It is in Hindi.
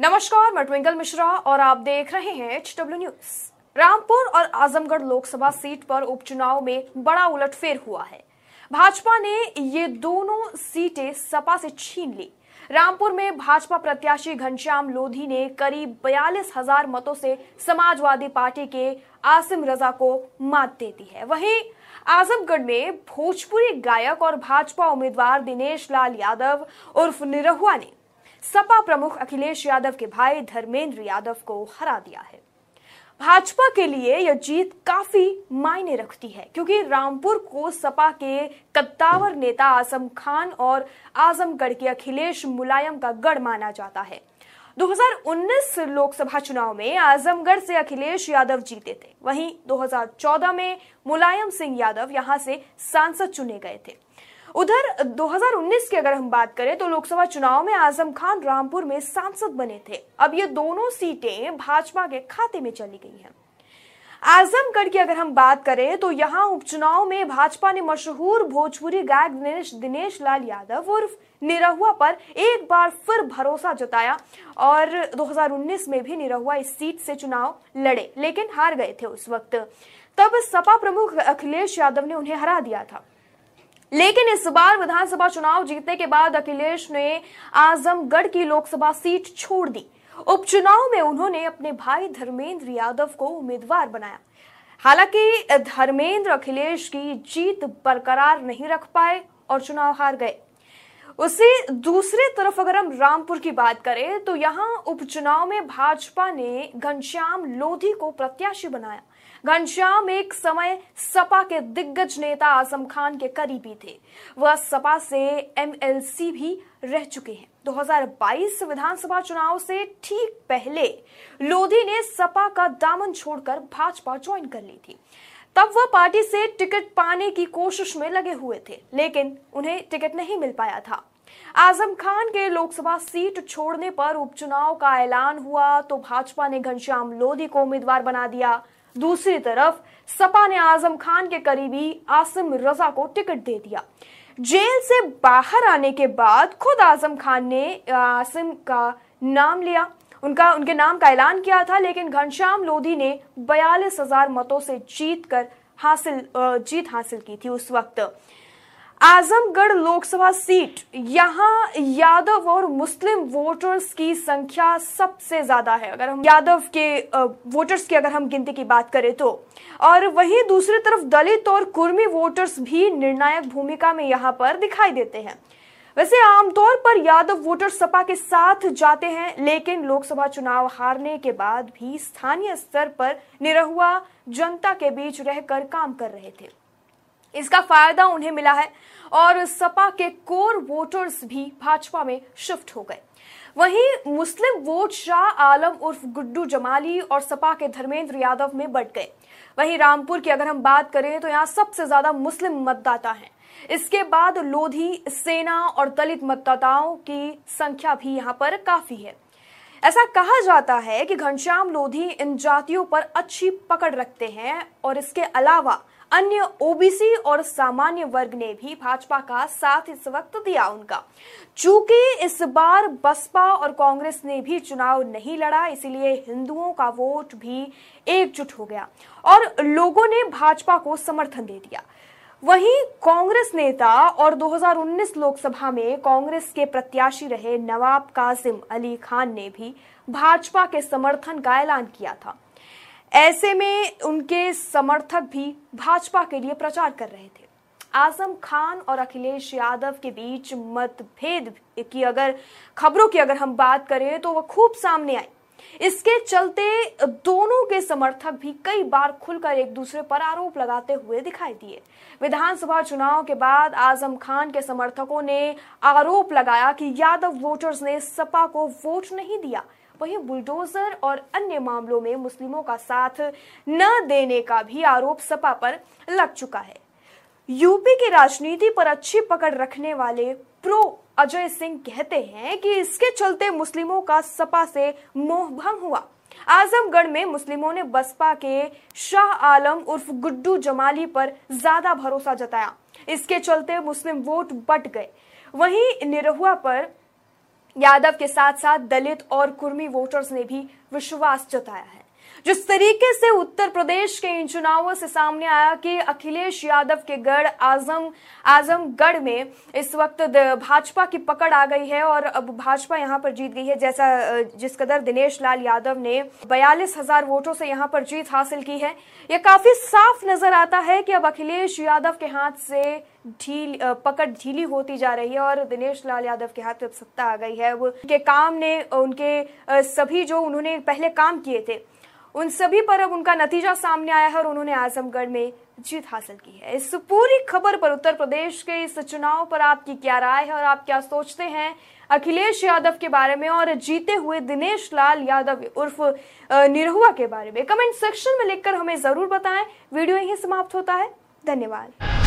नमस्कार, मैं ट्विंकल मिश्रा और आप देख रहे हैं एच डब्ल्यू न्यूज़ रामपुर और आजमगढ़ लोकसभा सीट पर उपचुनाव में बड़ा उलटफेर हुआ है। भाजपा ने ये दोनों सीटें सपा से छीन ली। रामपुर में भाजपा प्रत्याशी घनश्याम लोधी ने करीब बयालीस हज़ार मतों से समाजवादी पार्टी के आसिम रजा को मात दे दी है। वहीं आजमगढ़ में भोजपुरी गायक और भाजपा उम्मीदवार दिनेश लाल यादव उर्फ़ निरहुआ ने सपा प्रमुख अखिलेश यादव के भाई धर्मेंद्र यादव को हरा दिया है। भाजपा के लिए यह जीत काफ़ी मायने रखती है, क्योंकि रामपुर को सपा के कद्दावर नेता आज़म खान और आजमगढ़ के अखिलेश मुलायम का गढ़ माना जाता है। 2019 लोकसभा चुनाव में आजमगढ़ से अखिलेश यादव जीते थे। वहीं 2014 में मुलायम सिंह यादव यहाँ से सांसद चुने गए थे। उधर 2019 की अगर हम बात करें तो लोकसभा चुनाव में आज़म खान रामपुर में सांसद बने थे। अब ये दोनों सीटें भाजपा के खाते में चली गई हैं। आजमगढ़ की अगर हम बात करें तो यहाँ उपचुनाव में भाजपा ने मशहूर भोजपुरी गायक दिनेश दिनेश लाल यादव उर्फ़ निरहुआ पर एक बार फिर भरोसा जताया और 2019 में भी निरहुआ इस सीट से चुनाव लड़े, लेकिन हार गए थे उस वक्त। तब सपा प्रमुख अखिलेश यादव ने उन्हें हरा दिया था। लेकिन इस बार विधानसभा चुनाव जीतने के बाद अखिलेश ने आजमगढ़ की लोकसभा सीट छोड़ दी। उपचुनाव में उन्होंने अपने भाई धर्मेंद्र यादव को उम्मीदवार बनाया। हालाँकि, धर्मेंद्र अखिलेश की जीत बरकरार नहीं रख पाए और चुनाव हार गए। उसी दूसरी तरफ़ अगर हम रामपुर की बात करें तो यहाँ उपचुनाव में भाजपा ने घनश्याम लोधी को प्रत्याशी बनाया। घनश्याम एक समय सपा के दिग्गज नेता आज़म खान के करीबी थे। वह सपा से एमएलसी भी रह चुके हैं। 2022 विधानसभा चुनाव से ठीक पहले लोधी ने सपा का दामन छोड़कर भाजपा ज्वाइन कर ली थी। तब वह पार्टी से टिकट पाने की कोशिश में लगे हुए थे, लेकिन उन्हें टिकट नहीं मिल पाया था। आज़म खान के लोकसभा सीट छोड़ने पर उपचुनाव का ऐलान हुआ तो भाजपा ने घनश्याम लोधी को उम्मीदवार बना दिया। दूसरी तरफ़, सपा ने आज़म खान के करीबी आसिम रजा को टिकट दे दिया। जेल से बाहर आने के बाद खुद आज़म खान ने आसिम का नाम लिया। उनका, उनके नाम का ऐलान किया था, लेकिन घनश्याम लोधी ने बयालीस हज़ार मतों से जीत कर हासिल जीत हासिल की थी उस वक्त। आजमगढ़ लोकसभा सीट, यहाँ यादव और मुस्लिम वोटर्स की संख्या सबसे ज़्यादा है। अगर हम यादव के वोटर्स की अगर हम गिनती की बात करें तो। और वहीं दूसरी तरफ़ दलित और कुर्मी वोटर्स भी निर्णायक भूमिका में यहाँ पर दिखाई देते हैं। वैसे आमतौर पर यादव वोटर सपा के साथ जाते हैं, लेकिन लोकसभा चुनाव हारने के बाद भी स्थानीय स्तर पर निरहुआ जनता के बीच रहकर काम कर रहे थे। इसका फ़ायदा उन्हें मिला है और सपा के कोर वोटर्स भी भाजपा में शिफ्ट हो गए। वहीं मुस्लिम वोट शाह आलम उर्फ़ गुड्डू जमाली और सपा के धर्मेंद्र यादव में बढ़ गए। वहीं रामपुर की अगर हम बात करें तो यहाँ सबसे ज़्यादा मुस्लिम मतदाता हैं। इसके बाद लोधी, सेना और दलित मतदाताओं की संख्या भी यहाँ पर काफ़ी है। ऐसा कहा जाता है कि घनश्याम लोधी इन जातियों पर अच्छी पकड़ रखते हैं और इसके अलावा अन्य ओबीसी और सामान्य वर्ग ने भी भाजपा का साथ इस वक्त दिया उनका। चूँकि इस बार बसपा और कांग्रेस ने भी चुनाव नहीं लड़ा, इसलिए हिंदुओं का वोट भी एकजुट हो गया और लोगों ने भाजपा को समर्थन दे दिया। वहीं कांग्रेस नेता और 2019 लोकसभा में कांग्रेस के प्रत्याशी रहे नवाब कासिम अली खान ने भी भाजपा के समर्थन का ऐलान किया था। ऐसे में उनके समर्थक भी भाजपा के लिए प्रचार कर रहे थे। आज़म खान और अखिलेश यादव के बीच मतभेद की अगर, खबरों की अगर हम बात करें तो वह खूब सामने आई। इसके चलते दोनों के समर्थक भी कई बार खुलकर एक दूसरे पर आरोप लगाते हुए दिखाई दिए। विधानसभा चुनाव के बाद आज़म खान के समर्थकों ने आरोप लगाया कि यादव वोटर्स ने सपा को वोट नहीं दिया। वहीं बुलडोजर और अन्य मामलों में मुस्लिमों का साथ न देने का भी आरोप सपा पर लग चुका है। यूपी की राजनीति पर अच्छी पकड़ रखने वाले प्रो अजय सिंह कहते हैं कि इसके चलते मुस्लिमों का सपा से मोह भंग हुआ। आजमगढ़ में मुस्लिमों ने बसपा के शाह आलम उर्फ़ गुड्डू जमाली पर ज़्यादा भरोसा जताया। इसके चलते मुस्लिम वोट बट गए। वहीं निरहुआ पर यादव के साथ साथ दलित और कुर्मी वोटर्स ने भी विश्वास जताया है। जिस तरीके से उत्तर प्रदेश के इन चुनावों से सामने आया कि अखिलेश यादव के गढ़ आज़म, आजमगढ़ में इस वक्त भाजपा की पकड़ आ गई है और अब भाजपा यहाँ पर जीत गई है। जैसा जिस कदर दिनेश लाल यादव ने बयालीस हज़ार वोटों से यहाँ पर जीत हासिल की है यह काफ़ी साफ़ नज़र आता है कि अब अखिलेश यादव के हाथ से ढील पकड़ ढीली होती जा रही है और दिनेश लाल यादव के हाथ में सत्ता आ गई है। अब उनके काम ने, उनके सभी जो उन्होंने पहले काम किए थे उन सभी पर अब उनका नतीजा सामने आया है और उन्होंने आजमगढ़ में जीत हासिल की है। इस पूरी खबर पर उत्तर प्रदेश के इस चुनाव पर आपकी क्या राय है और आप क्या सोचते हैं अखिलेश यादव के बारे में और जीते हुए दिनेश लाल यादव उर्फ़ निरहुआ के बारे में? कमेंट सेक्शन में लिखकर हमें ज़रूर बताएँ। वीडियो यही समाप्त होता है। धन्यवाद।